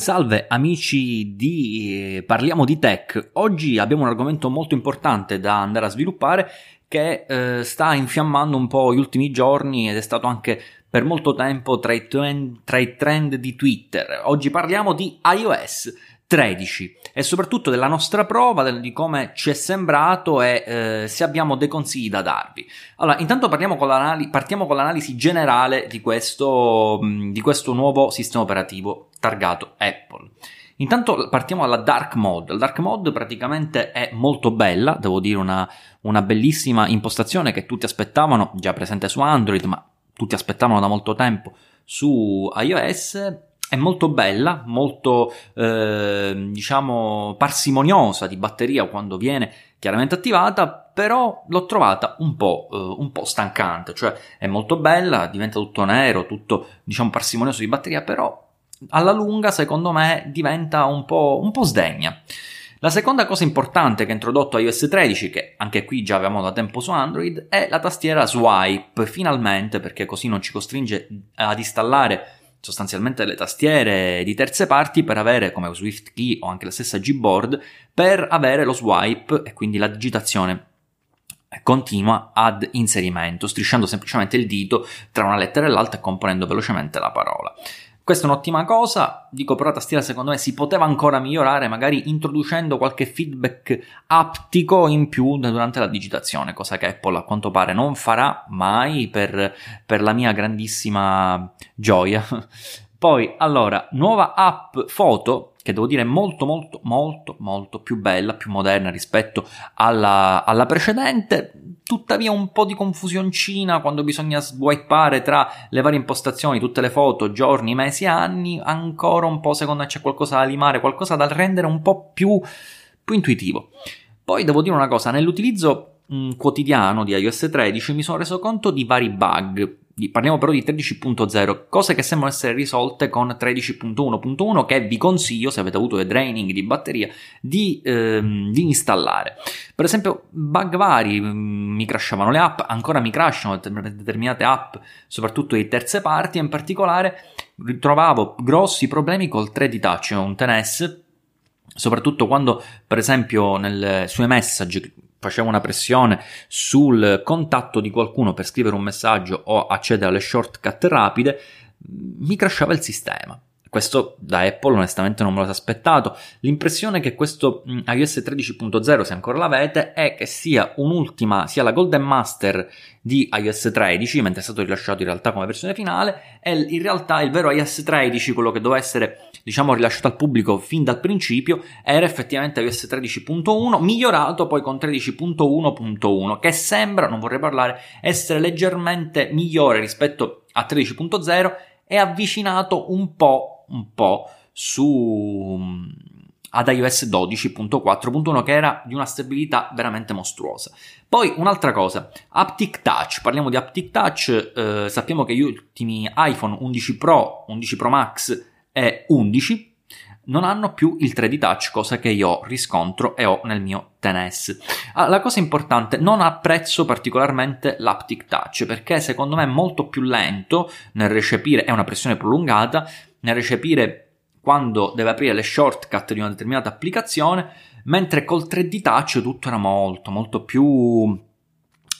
Salve amici di eh, Parliamo di Tech. Oggi abbiamo un argomento molto importante da andare a sviluppare che eh, sta infiammando un po' gli ultimi giorni ed è stato anche per molto tempo tra i, trend, tra i trend di Twitter. Oggi parliamo di iOS 13 e soprattutto della nostra prova, di come ci è sembrato e eh, se abbiamo dei consigli da darvi. Allora, intanto con partiamo con l'analisi generale di questo, di questo nuovo sistema operativo targato Apple. Intanto partiamo dalla dark mode. La dark mode praticamente è molto bella, devo dire una, una bellissima impostazione che tutti aspettavano, già presente su Android, ma tutti aspettavano da molto tempo su iOS è molto bella, molto eh, diciamo parsimoniosa di batteria quando viene chiaramente attivata, però l'ho trovata un po', eh, un po' stancante, cioè è molto bella, diventa tutto nero, tutto diciamo parsimonioso di batteria, però alla lunga secondo me diventa un po', un po' sdegna. La seconda cosa importante che ha introdotto iOS 13, che anche qui già avevamo da tempo su Android, è la tastiera swipe, finalmente, perché così non ci costringe ad installare sostanzialmente le tastiere di terze parti per avere, come Swift Key o anche la stessa Gboard, per avere lo swipe e quindi la digitazione continua ad inserimento, strisciando semplicemente il dito tra una lettera e l'altra e componendo velocemente la parola. Questa è un'ottima cosa, dico però tastiera secondo me si poteva ancora migliorare, magari introducendo qualche feedback aptico in più durante la digitazione, cosa che Apple a quanto pare non farà mai per, per la mia grandissima gioia. Poi, allora, nuova app foto, che devo dire molto molto molto molto più bella, più moderna rispetto alla, alla precedente, tuttavia un po' di confusioncina quando bisogna swipeare tra le varie impostazioni, tutte le foto, giorni, mesi, anni, ancora un po' secondo me c'è qualcosa da limare, qualcosa da rendere un po' più, più intuitivo. Poi devo dire una cosa, nell'utilizzo mh, quotidiano di iOS 13 mi sono reso conto di vari bug Parliamo però di 13.0, cose che sembrano essere risolte con 13.1.1 che vi consiglio, se avete avuto dei draining di batteria, di, ehm, di installare. Per esempio, bug vari, mm, mi crashavano le app, ancora mi crashano determinate app, soprattutto di terze parti, in particolare trovavo grossi problemi col 3D Touch, un TNS, soprattutto quando, per esempio, nel, sui message facevo una pressione sul contatto di qualcuno per scrivere un messaggio o accedere alle shortcut rapide, mi crashava il sistema. Questo da Apple onestamente non me lo aspettato. L'impressione che questo mm, iOS 13.0, se ancora l'avete, è che sia un'ultima, sia la Golden Master di iOS 13, mentre è stato rilasciato in realtà come versione finale, è in realtà il vero iOS 13, quello che doveva essere, diciamo, rilasciato al pubblico fin dal principio, era effettivamente iOS 13.1, migliorato poi con 13.1.1, che sembra, non vorrei parlare, essere leggermente migliore rispetto a 13.0 e avvicinato un po' un po' su ad iOS 12.4.1 che era di una stabilità veramente mostruosa. Poi un'altra cosa, Aptic Touch, parliamo di Aptic Touch, eh, sappiamo che gli ultimi iPhone 11 Pro, 11 Pro Max e 11 non hanno più il 3D Touch, cosa che io riscontro e ho nel mio XS. Ah, la cosa importante, non apprezzo particolarmente l'Aptic Touch perché secondo me è molto più lento nel recepire, è una pressione prolungata, nel recepire quando deve aprire le shortcut di una determinata applicazione, mentre col 3D Touch tutto era molto, molto più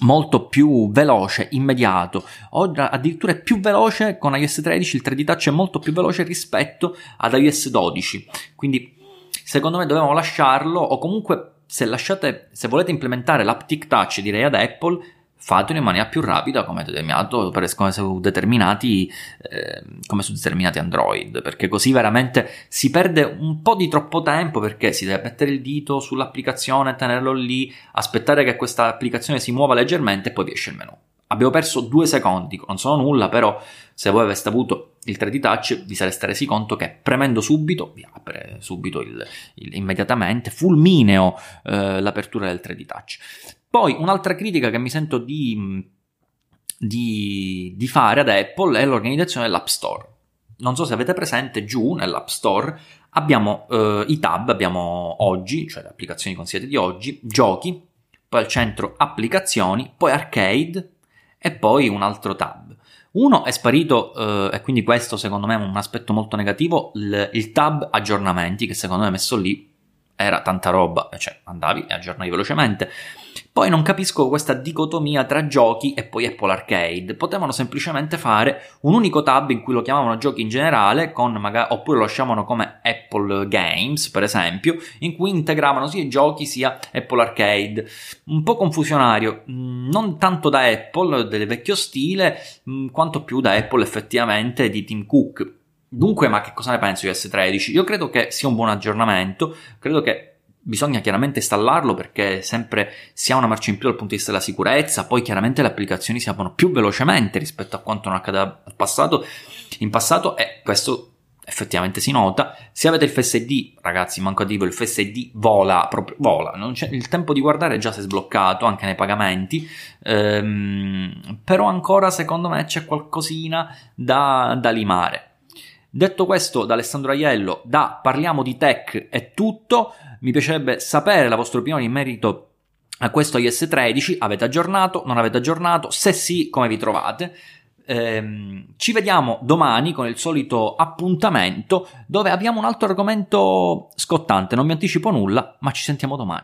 molto più veloce, immediato. Oggi addirittura è più veloce con iOS 13, il 3D Touch è molto più veloce rispetto ad iOS 12. Quindi secondo me dobbiamo lasciarlo o comunque se lasciate se volete implementare l'Aptic Touch direi ad Apple fatelo in maniera più rapida come determinato come su determinati eh, come su determinati Android perché così veramente si perde un po' di troppo tempo perché si deve mettere il dito sull'applicazione tenerlo lì aspettare che questa applicazione si muova leggermente e poi vi esce il menu. Abbiamo perso due secondi non sono nulla però se voi aveste avuto il 3D touch vi sareste resi conto che premendo subito vi apre subito il, il, immediatamente fulmineo eh, l'apertura del 3D touch poi un'altra critica che mi sento di, di, di fare ad Apple è l'organizzazione dell'App Store. Non so se avete presente, giù nell'App Store abbiamo eh, i tab, abbiamo oggi, cioè le applicazioni consigliate di oggi, giochi, poi al centro applicazioni, poi arcade e poi un altro tab. Uno è sparito, eh, e quindi questo secondo me è un aspetto molto negativo, il, il tab aggiornamenti, che secondo me messo lì era tanta roba, cioè andavi e aggiornavi velocemente. Poi non capisco questa dicotomia tra giochi e poi Apple Arcade. Potevano semplicemente fare un unico tab in cui lo chiamavano giochi in generale, magari, oppure lo lasciavano come Apple Games, per esempio, in cui integravano sia i giochi sia Apple Arcade. Un po' confusionario, mm, non tanto da Apple del vecchio stile, mm, quanto più da Apple effettivamente di Tim Cook. Dunque, ma che cosa ne penso di S13? Io credo che sia un buon aggiornamento, credo che Bisogna chiaramente installarlo perché sempre si ha una marcia in più dal punto di vista della sicurezza, poi chiaramente le applicazioni si aprono più velocemente rispetto a quanto non accadeva in passato, e questo effettivamente si nota. Se avete il FSD, ragazzi, manco a dire, il FSD vola, proprio vola, il tempo di guardare già si è sbloccato anche nei pagamenti, ehm, però ancora secondo me c'è qualcosina da, da limare. Detto questo, da Alessandro Aiello, da Parliamo di Tech è tutto. Mi piacerebbe sapere la vostra opinione in merito a questo iOS 13. Avete aggiornato? Non avete aggiornato? Se sì, come vi trovate? Ehm, ci vediamo domani con il solito appuntamento dove abbiamo un altro argomento scottante. Non vi anticipo nulla, ma ci sentiamo domani.